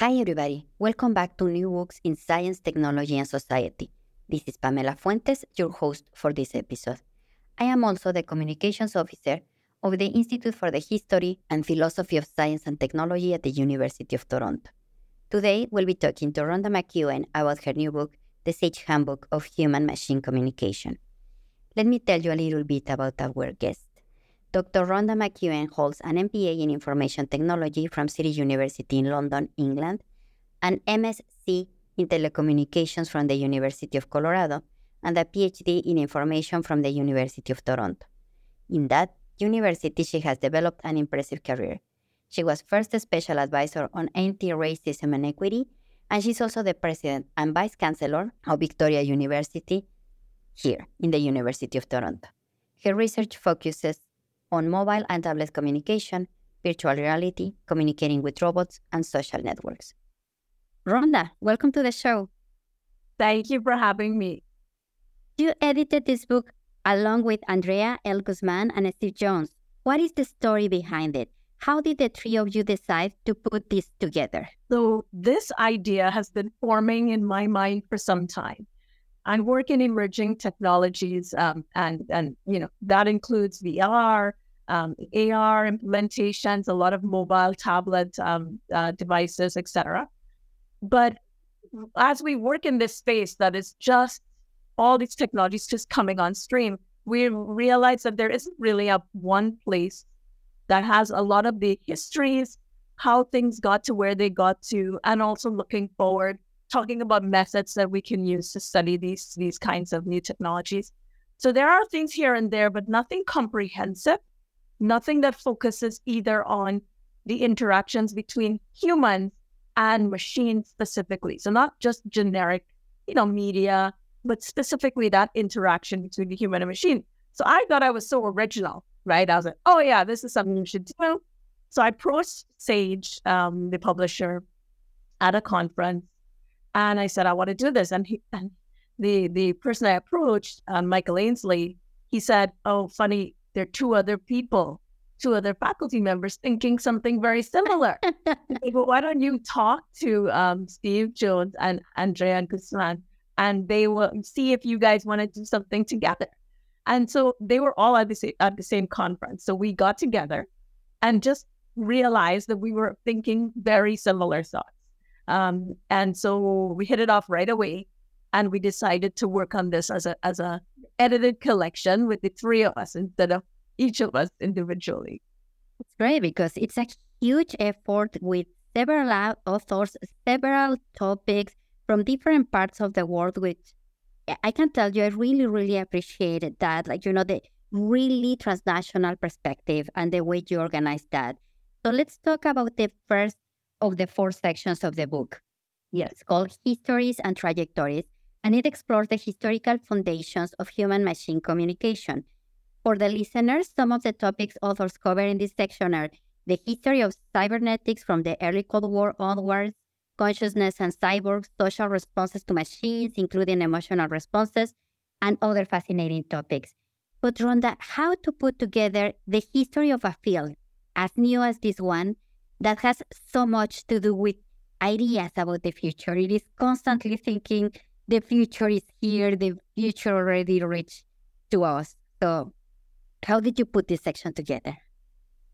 Hi, everybody. Welcome back to New Books in Science, Technology, and Society. This is Pamela Fuentes, your host for this episode. I am also the Communications Officer of the Institute for the History and Philosophy of Science and Technology at the University of Toronto. Today, we'll be talking to Rhonda McEwen about her new book, The Sage Handbook of Human Machine Communication. Let me tell you a little bit about our guest. Dr. Rhonda McEwen holds an MBA in Information Technology from City University in London, England, an MSc in Telecommunications from the University of Colorado, and a PhD in Information from the University of Toronto. In that university, she has developed an impressive career. She was first a special advisor on anti-racism and equity, and she's also the president and vice chancellor of Victoria University here in the University of Toronto. Her research focuses on mobile and tablet communication, virtual reality, communicating with robots, and social networks. Rhonda, welcome to the show. Thank you for having me. You edited this book along with Andrea L. Guzman and Steve Jones. What is the story behind it? How did the three of you decide to put this together? So, this idea has been forming in my mind for some time. I work in emerging technologies, um, and and you know that includes VR, um, AR implementations, a lot of mobile tablet um, uh, devices, etc. But as we work in this space, that is just all these technologies just coming on stream, we realize that there isn't really a one place that has a lot of the histories, how things got to where they got to, and also looking forward talking about methods that we can use to study these these kinds of new technologies. So there are things here and there, but nothing comprehensive, nothing that focuses either on the interactions between humans and machines specifically. So not just generic, you know, media, but specifically that interaction between the human and machine. So I thought I was so original, right? I was like, oh yeah, this is something you should do. So I approached Sage, um, the publisher, at a conference and I said, I want to do this. And, he, and the the person I approached, uh, Michael Ainsley, he said, Oh, funny, there are two other people, two other faculty members thinking something very similar. well, why don't you talk to um, Steve Jones and Andrea and Guzman, and they will see if you guys want to do something together. And so they were all at the same, at the same conference. So we got together and just realized that we were thinking very similar thoughts. Um, and so we hit it off right away, and we decided to work on this as a as a edited collection with the three of us instead of each of us individually. It's great because it's a huge effort with several authors, several topics from different parts of the world, which I can tell you, I really, really appreciated that. Like, you know, the really transnational perspective and the way you organize that. So let's talk about the first of the four sections of the book. Yes. It's called Histories and Trajectories, and it explores the historical foundations of human machine communication. For the listeners, some of the topics authors cover in this section are the history of cybernetics from the early Cold War onwards, consciousness and cyborgs, social responses to machines, including emotional responses, and other fascinating topics. But Rhonda, how to put together the history of a field as new as this one that has so much to do with ideas about the future. It is constantly thinking the future is here, the future already reached to us. So, how did you put this section together?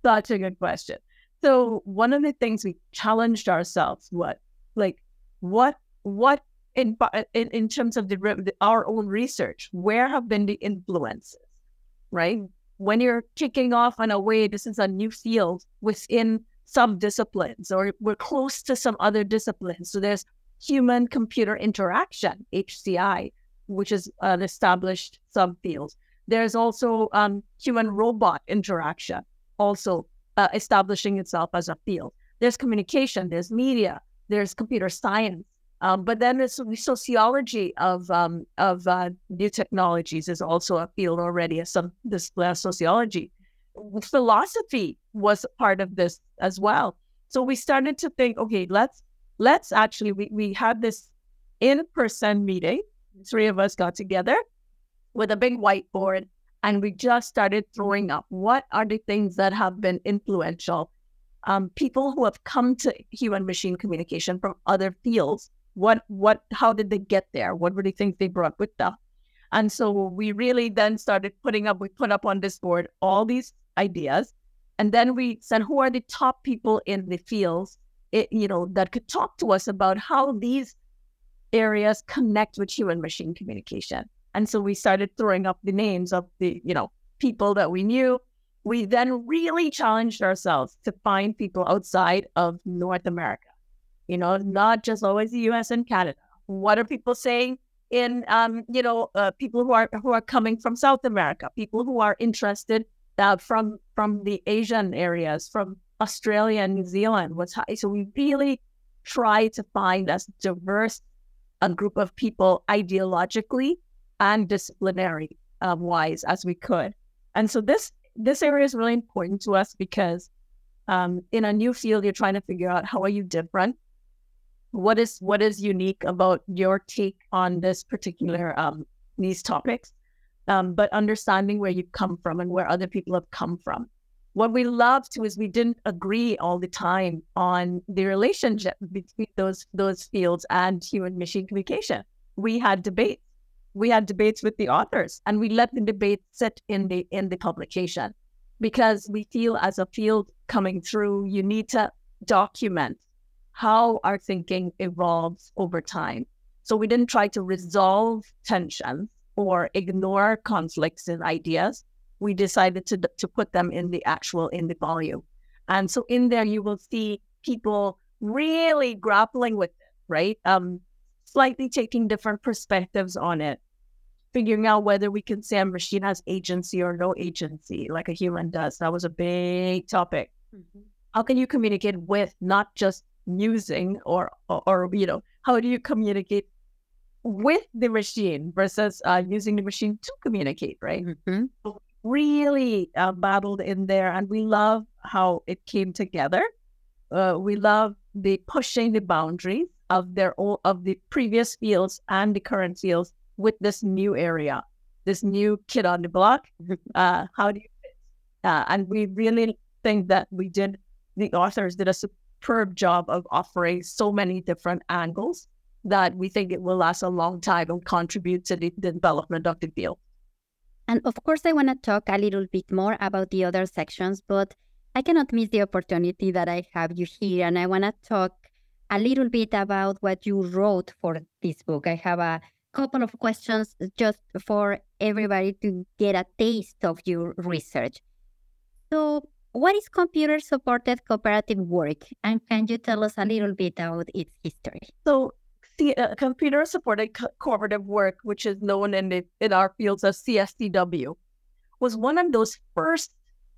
Such a good question. So one of the things we challenged ourselves, what like what what in in, in terms of the, our own research, where have been the influences, right? Mm. When you're kicking off on a way, this is a new field within some disciplines, or we're close to some other disciplines. So there's human computer interaction, HCI, which is an established subfield. There's also um, human robot interaction, also uh, establishing itself as a field. There's communication, there's media, there's computer science. Um, but then there's the sociology of um, of uh, new technologies is also a field already as some this uh, sociology. Philosophy was part of this as well. So we started to think, okay, let's let's actually we, we had this in-person meeting. Three of us got together with a big whiteboard and we just started throwing up. What are the things that have been influential? Um, people who have come to human machine communication from other fields. What what how did they get there? What were the things they brought with them? And so we really then started putting up we put up on this board all these ideas and then we said who are the top people in the fields it, you know that could talk to us about how these areas connect with human machine communication and so we started throwing up the names of the, you know, people that we knew. We then really challenged ourselves to find people outside of North America, you know, not just always the US and Canada. What are people saying in, um, you know, uh, people who are who are coming from South America, people who are interested uh, from from the Asian areas, from Australia and New Zealand. What's high? So we really try to find as diverse a group of people ideologically and disciplinary um, wise as we could. And so this this area is really important to us because um, in a new field, you're trying to figure out how are you different. What is what is unique about your take on this particular um, these topics, um, but understanding where you come from and where other people have come from. What we love to is we didn't agree all the time on the relationship between those those fields and human machine communication. We had debates we had debates with the authors and we let the debate sit in the in the publication because we feel as a field coming through you need to document how our thinking evolves over time so we didn't try to resolve tensions or ignore conflicts in ideas we decided to to put them in the actual in the volume and so in there you will see people really grappling with it right um slightly taking different perspectives on it figuring out whether we can say a machine has agency or no agency like a human does. That was a big topic. Mm-hmm. How can you communicate with, not just using or, or, or you know, how do you communicate with the machine versus uh, using the machine to communicate, right? Mm-hmm. Really uh, battled in there, and we love how it came together. Uh, we love the pushing the boundaries of their own of the previous fields and the current fields with this new area, this new kid on the block? Uh, how do you fit? Uh, and we really think that we did, the authors did a superb job of offering so many different angles that we think it will last a long time and contribute to the, development of the field. And of course, I want to talk a little bit more about the other sections, but I cannot miss the opportunity that I have you here. And I want to talk a little bit about what you wrote for this book. I have a couple of questions just for everybody to get a taste of your research. So, what is computer supported cooperative work? And can you tell us a little bit about its history? So, uh, computer supported co- cooperative work, which is known in, the, in our fields as CSCW, was one of those first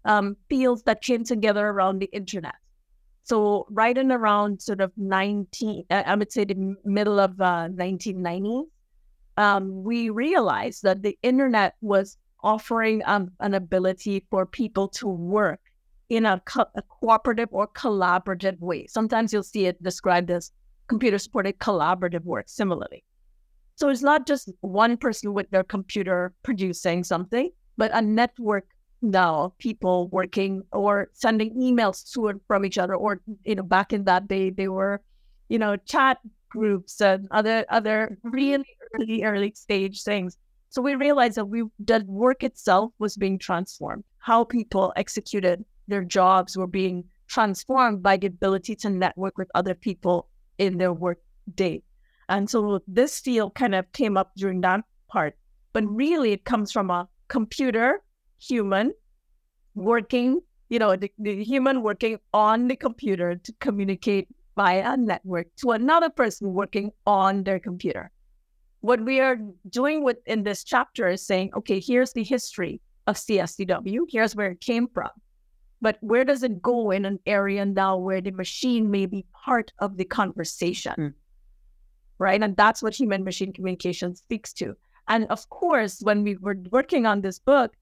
um, fields that came together around the internet. So, right in around sort of 19, I would say the middle of uh, 1990s, um, we realized that the internet was offering um, an ability for people to work in a, co- a, cooperative or collaborative way. Sometimes you'll see it described as computer supported collaborative work similarly. So it's not just one person with their computer producing something, but a network now of people working or sending emails to and from each other or you know back in that day they were you know chat groups and other other really early, early stage things. So we realized that we that work itself was being transformed. How people executed their jobs were being transformed by the ability to network with other people in their work day. And so this field kind of came up during that part. But really, it comes from a computer human working, you know, the, the human working on the computer to communicate via a network to another person working on their computer. What we are doing with in this chapter is saying, okay, here's the history of CSCW, here's where it came from. But where does it go in an area now where the machine may be part of the conversation? Mm. Right. And that's what human machine communication speaks to. And of course, when we were working on this book,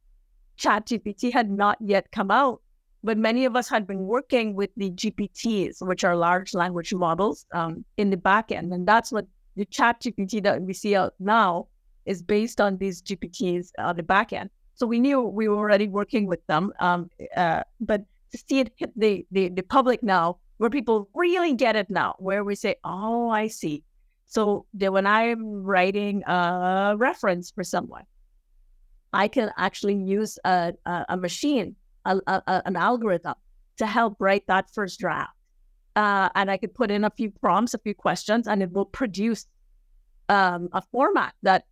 ChatGPT had not yet come out, but many of us had been working with the GPTs, which are large language models, um, in the back end. And that's what the ChatGPT that we see out now is based on these GPTs on the back end. So we knew we were already working with them. Um, uh, but to see it hit the, the, the public now, where people really get it now, where we say, oh, I see. So that when I'm writing a reference for someone, I can actually use a, a, a machine, a, an algorithm to help write that first draft. Uh, and I could put in a few prompts, a few questions, and it will produce um, a format that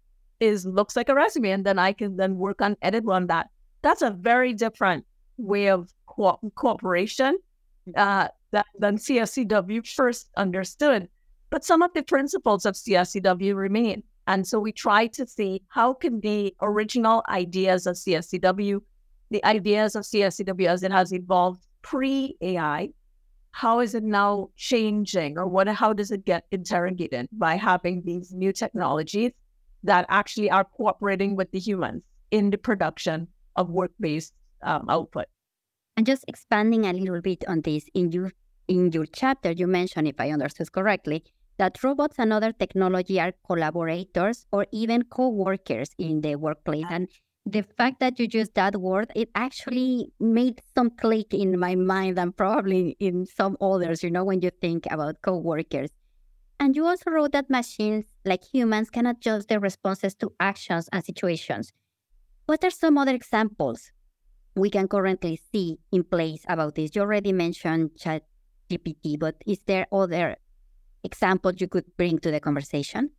is looks like a resume, and then I can then work on edit on that. That's a very different way of co- cooperation uh, that than CSCW first understood. But some of the principles of CSCW remain. And so we try to see how can the original ideas of CSCW, the ideas of CSCW as it has evolved pre-AI, how is it now changing or what how does it get interrogated by having these new technologies that actually are cooperating with the humans in the production of work-based um, output. And just expanding a little bit on this, in your in your chapter, you mentioned, if I understood correctly, that robots and other technology are collaborators or even co-workers in the workplace. And the fact that you used that word, it actually made some click in my mind and probably in some others, you know, when you think about co-workers. And you also wrote that machines, like humans, can adjust their responses to actions and situations. What are some other examples we can currently see in place about this? You already mentioned ChatGPT, but is there other examples you could bring to the conversation?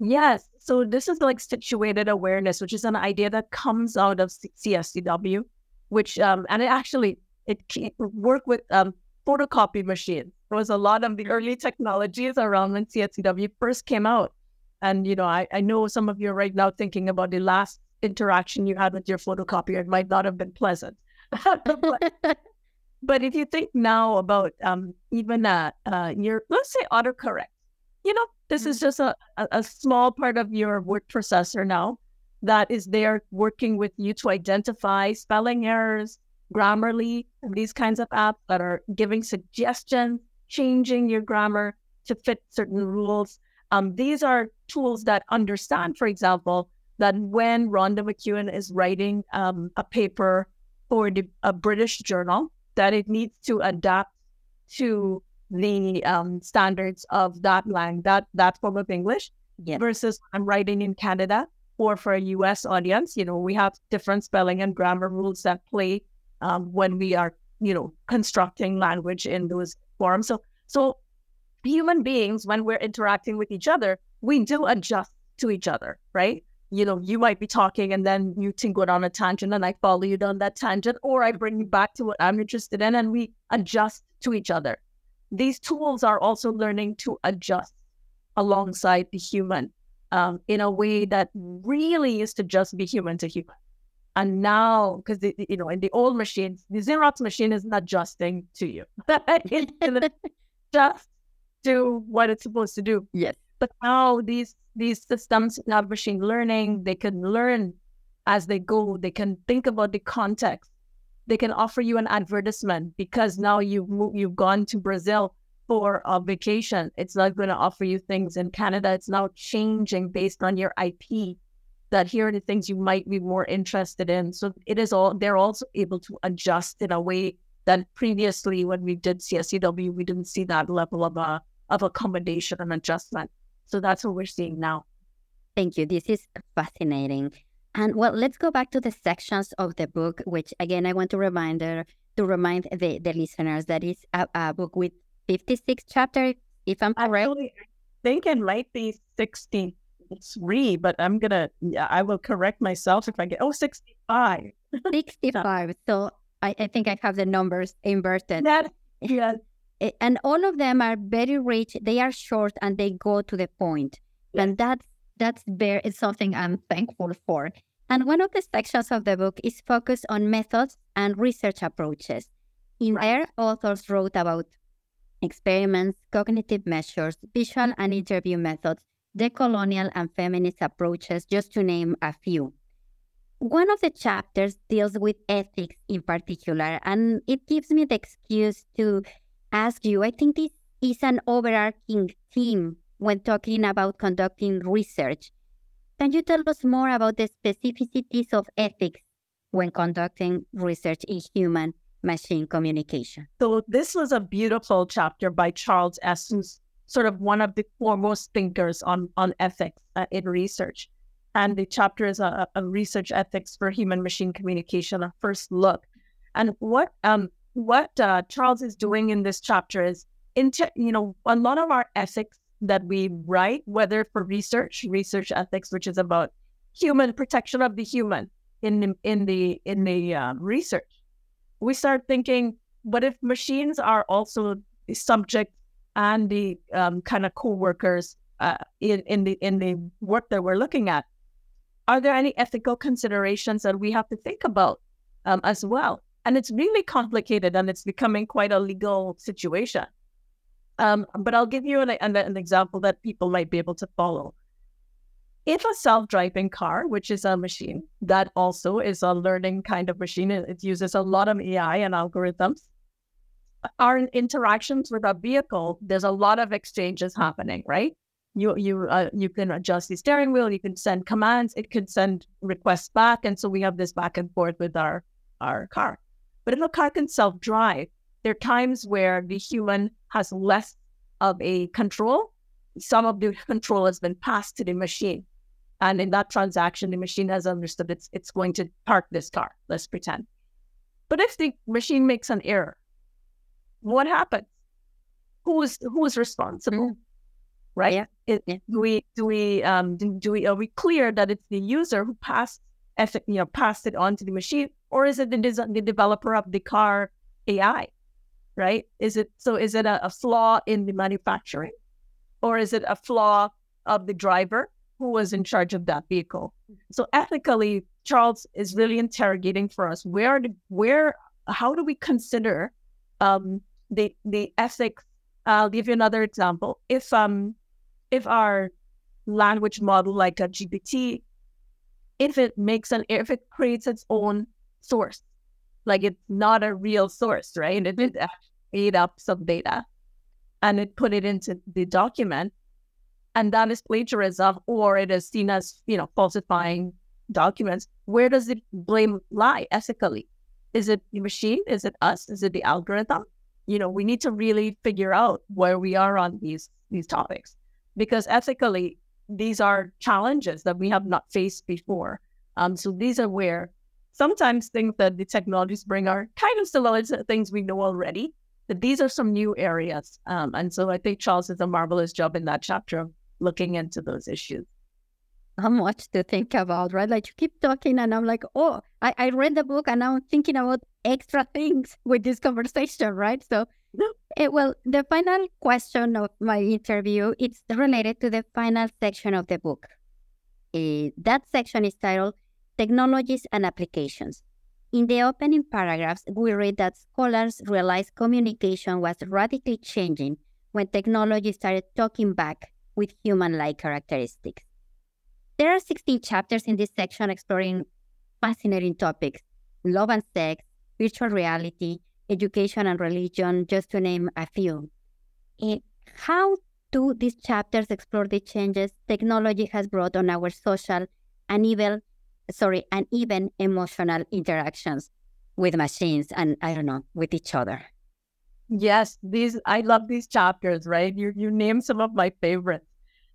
Yes. So this is like situated awareness, which is an idea that comes out of CSCW, which um, and it actually it, it work with um, photocopy machines. There was a lot of the early technologies around when CSCW first came out. And you know, I, I know some of you are right now thinking about the last interaction you had with your photocopier. It might not have been pleasant. but, but if you think now about um, even uh, uh, your, let's say autocorrect, you know, this mm-hmm. is just a, a small part of your word processor now that is there working with you to identify spelling errors, Grammarly, and these kinds of apps that are giving suggestions, changing your grammar to fit certain rules. Um, these are tools that understand, for example, that when Rhonda McEwen is writing um, a paper for the, a British journal, that it needs to adapt to the um, standards of that language, that that form of English, yeah. versus I'm writing in Canada or for a U.S. audience. You know, we have different spelling and grammar rules that play um, when we are, you know, constructing language in those forms. So, so human beings, when we're interacting with each other, we do adjust to each other, right? you know, you might be talking and then you think go on a tangent and I follow you down that tangent, or I bring you back to what I'm interested in and we adjust to each other. These tools are also learning to adjust alongside the human um, in a way that really is to just be human to human. And now, because you know, in the old machines, the Xerox machine is not adjusting to you. it's just do what it's supposed to do. Yes. But now these these systems have machine learning. They can learn as they go. They can think about the context. They can offer you an advertisement because now you've moved, you've gone to Brazil for a vacation. It's not going to offer you things in Canada. It's now changing based on your IP. That here are the things you might be more interested in. So it is all they're also able to adjust in a way that previously when we did CSCW, we didn't see that level of a uh, of accommodation and adjustment. So that's what we're seeing now. Thank you. This is fascinating. And well, let's go back to the sections of the book, which again, I want to remind to remind the, the listeners that it's a, a book with 56 chapters, if I'm correct. I think it might be 63, but I'm going to, yeah, I will correct myself if I get, oh, 65. 65. so I, I think I have the numbers inverted. That, yeah. And all of them are very rich. They are short and they go to the point. And that's that's very it's something I'm thankful for. And one of the sections of the book is focused on methods and research approaches. In right. there, authors wrote about experiments, cognitive measures, visual and interview methods, decolonial and feminist approaches, just to name a few. One of the chapters deals with ethics in particular, and it gives me the excuse to ask you I think this is an overarching theme when talking about conducting research. Can you tell us more about the specificities of ethics when conducting research in human machine communication? So, this was a beautiful chapter by Charles who's sort of one of the foremost thinkers on, on ethics uh, in research. And the chapter is a, a research ethics for human machine communication, a first look. And what um, what uh, Charles is doing in this chapter is, into, you know, a lot of our ethics that we write, whether for research, research ethics, which is about human protection of the human in the, in the in the uh, research, we start thinking, what if machines are also subject and the um, kind of co-workers uh, in in the in the work that we're looking at? Are there any ethical considerations that we have to think about um, as well? And it's really complicated, and it's becoming quite a legal situation. Um, but I'll give you an, an, an example that people might be able to follow. If a self driving car, which is a machine that also is a learning kind of machine, it uses a lot of AI and algorithms. Our interactions with a vehicle, there's a lot of exchanges happening, right? You you uh, you can adjust the steering wheel, you can send commands, it can send requests back, and so we have this back and forth with our our car. But if a car can self drive, there are times where the human has less of a control. Some of the control has been passed to the machine. And in that transaction, the machine has understood it's it's going to park this car, let's pretend. But if the machine makes an error, what happens? Who is who is responsible? Mm. Right? Yeah. It, yeah. Do we do we um do, do we are we clear that it's the user who passed you know passed it on to the machine, or is it the, the developer of the car AI? right? Is it so? Is it a, a flaw in the manufacturing, or is it a flaw of the driver who was in charge of that vehicle? So ethically, Charles is really interrogating for us where where how do we consider um, the the ethics? I'll give you another example. If um if our language model like a GPT, if it makes an if it creates its own source, like it's not a real source, right? It, it made up some data and it put it into the document. And that is plagiarism or it is seen as, you know, falsifying documents. Where does the blame lie ethically? Is it the machine? Is it us? Is it the algorithm? You know, we need to really figure out where we are on these these topics because ethically these are challenges that we have not faced before. Um, so these are where sometimes things that the technologies bring are kind of similar to things we know already. But these are some new areas. Um, and so I think Charles does a marvelous job in that chapter of looking into those issues. How much to think about, right? Like you keep talking, and I'm like, oh, I, I read the book, and I'm thinking about extra things with this conversation, right? So, it, well, the final question of my interview it's related to the final section of the book. Uh, that section is titled Technologies and Applications. In the opening paragraphs, we read that scholars realized communication was radically changing when technology started talking back with human like characteristics. There are 16 chapters in this section exploring fascinating topics love and sex, virtual reality, education and religion, just to name a few. And how do these chapters explore the changes technology has brought on our social and even sorry, and even emotional interactions with machines and I don't know, with each other. Yes, these I love these chapters, right? You you name some of my favorites.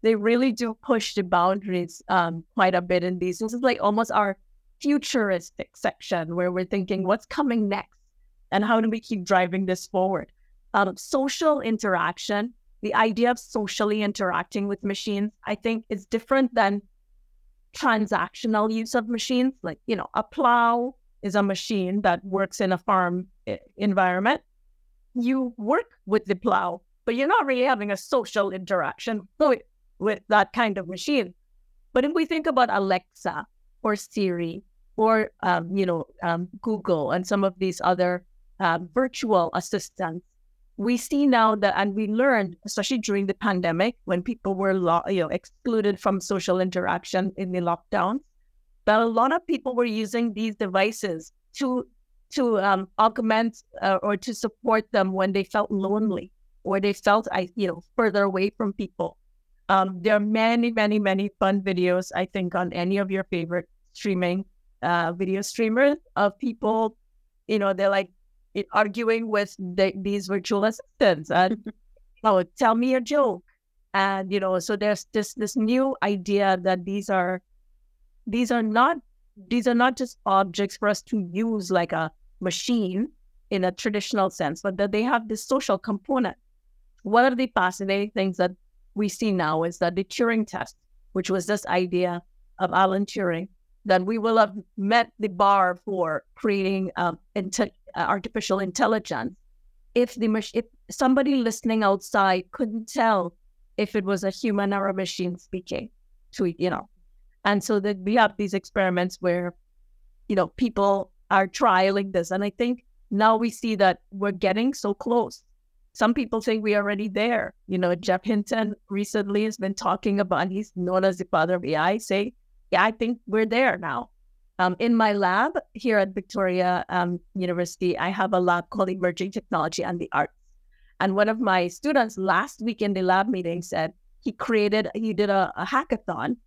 They really do push the boundaries um, quite a bit in these. This is like almost our futuristic section where we're thinking what's coming next. And how do we keep driving this forward? Um, social interaction, the idea of socially interacting with machines, I think is different than transactional use of machines. Like, you know, a plow is a machine that works in a farm eh, environment. You work with the plow, but you're not really having a social interaction with that kind of machine. But if we think about Alexa or Siri or um, you know um, Google and some of these other uh, virtual assistants, we see now that, and we learned, especially during the pandemic, when people were lo- you know excluded from social interaction in the lockdown, that a lot of people were using these devices to to um, augment uh, or to support them when they felt lonely or they felt I you know further away from people. Um, there are many, many, many fun videos, I think, on any of your favorite streaming uh, video streamers of people, you know, they're like arguing with the, these virtual assistants and, oh, tell me a joke. And, you know, so there's this, this new idea that these are, these are not, these are not just objects for us to use like a machine in a traditional sense, but that they have this social component. One of the fascinating things that we see now is that the Turing test, which was this idea of Alan Turing, that we will have met the bar for creating um, inte- uh, artificial intelligence if the mach- if somebody listening outside couldn't tell if it was a human or a machine speaking to you know. And so that we have these experiments where you know people are trialing this. And i think now we see that we're getting so close some people think we are already there. You know, Geoff Hinton recently has been talking about, he's known as the father of AI, say, yeah, I think we're there now. Um, in my lab here at Victoria um, University, I have a lab called Emerging Technology and the Arts. And one of my students last week in the lab meeting said he created, he did a, a hackathon.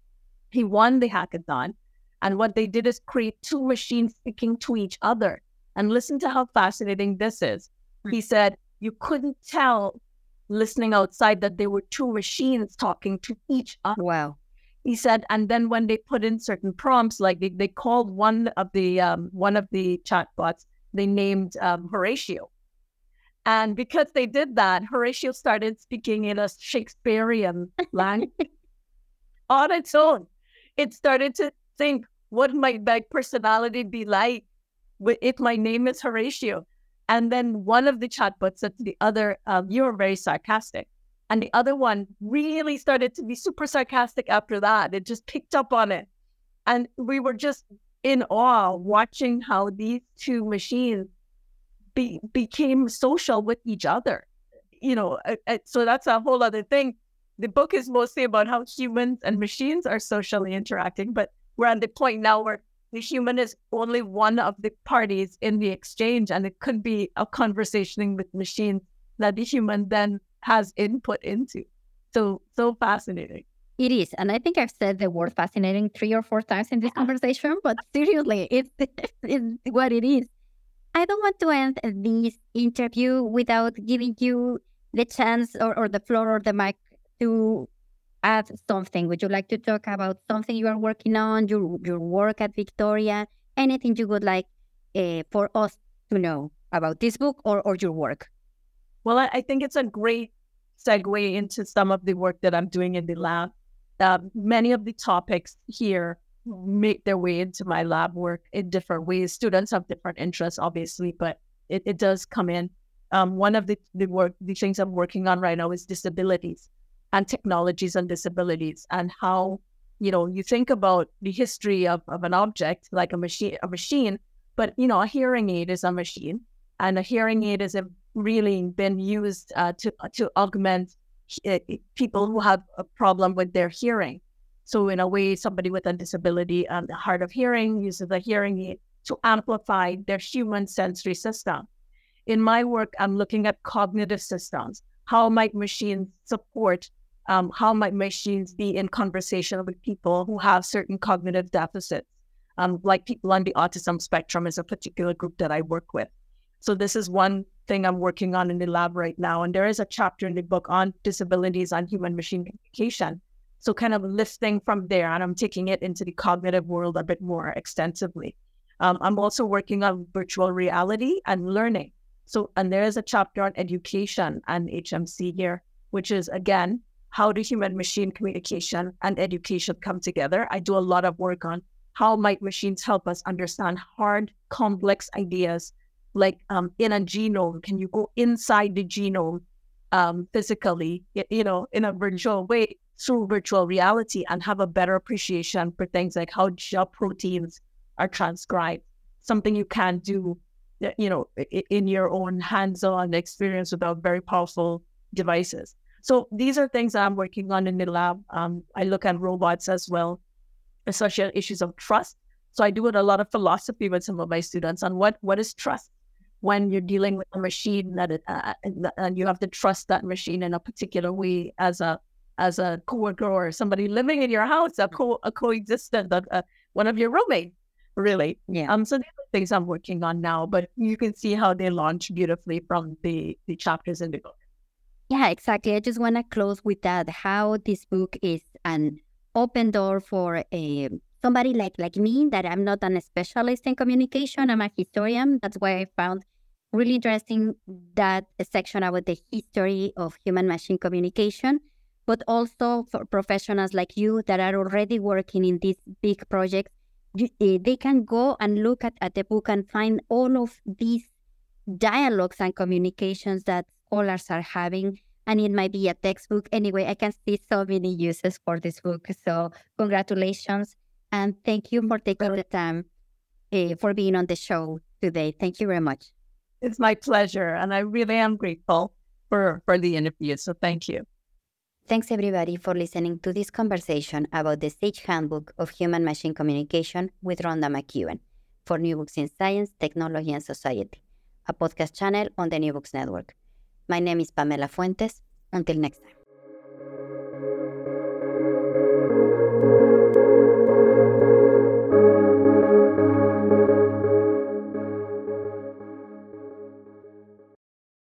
He won the hackathon. And what they did is create two machines speaking to each other. And listen to how fascinating this is. He said you couldn't tell listening outside that there were two machines talking to each other. Wow. He said, and then when they put in certain prompts, like they, they called one of the um, one of the chatbots, they named um, Horatio. And because they did that, Horatio started speaking in a Shakespearean language on its own. It started to think, what might my personality be like if my name is Horatio? And then one of the chatbots said to the other, um, You are very sarcastic. And the other one really started to be super sarcastic after that. It just picked up on it. And we were just in awe watching how these two machines be, became social with each other. You know, so that's a whole other thing. The book is mostly about how humans and machines are socially interacting, but we're at the point now where the human is only one of the parties in the exchange, and it could be a conversation with machines that the human then has input into. So, so fascinating. It is. And I think I've said the word fascinating three or four times in this conversation, but seriously, it's, it's what it is. I don't want to end this interview without giving you the chance or, or the floor or the mic to add something. Would you like to talk about something you are working on, your your work at Victoria, anything you would like uh, for us to know about this book or, or your work? Well, I, think it's a great segue into some of the work that I'm doing in the lab. Uh, many of the topics here make their way into my lab work in different ways. Students have different interests, obviously, but it, it does come in. Um, one of the, the work, the things I'm working on right now is disabilities and technologies and disabilities and how you know you think about the history of, of an object like a machine a machine but you know a hearing aid is a machine and a hearing aid has really been used uh, to to augment uh, people who have a problem with their hearing. So in a way somebody with a disability and hard of hearing uses a hearing aid to amplify their human sensory system. In my work i'm looking at cognitive systems. How might machines support um, how might machines be in conversation with people who have certain cognitive deficits, um, like people on the autism spectrum is a particular group that I work with. So this is one thing I'm working on in the lab right now. And there is a chapter in the book on disabilities on human machine communication. So kind of lifting from there, and I'm taking it into the cognitive world a bit more extensively. Um, I'm also working on virtual reality and learning. So, and there is a chapter on education and HMC here, which is again, how do human machine communication and education come together? I do a lot of work on how might machines help us understand hard, complex ideas like um, in a genome. Can you go inside the genome um, physically, you know, in a virtual way through virtual reality and have a better appreciation for things like how gel proteins are transcribed, something you can't do, you know, in your own hands-on experience without very powerful devices. So these are things I'm working on in the lab. Um, I look at robots as well, associated issues of trust. So I do a lot of philosophy with some of my students on what what is trust when you're dealing with a machine that it, uh, and you have to trust that machine in a particular way as a as a coworker or somebody living in your house, a co a coexistent, uh, one of your roommates, really. Yeah. Um. So these are things I'm working on now, but you can see how they launch beautifully from the the chapters in the book. Yeah, exactly. I just want to close with that. How this book is an open door for a somebody like like me that I'm not an specialist in communication. I'm a historian. That's why I found really interesting that section about the history of human machine communication, but also for professionals like you that are already working in these big projects. Uh, they can go and look at, at the book and find all of these dialogues and communications that scholars are having and it might be a textbook. Anyway, I can see so many uses for this book. So congratulations and thank you for taking the time uh, for being on the show today. Thank you very much. It's my pleasure, and I really am grateful for for the interview. So thank you. Thanks everybody for listening to this conversation about the Sage Handbook of Human Machine Communication with Rhonda McEwen for New Books in Science, Technology, and Society, a podcast channel on the New Books Network. My name is Pamela Fuentes. Until next time.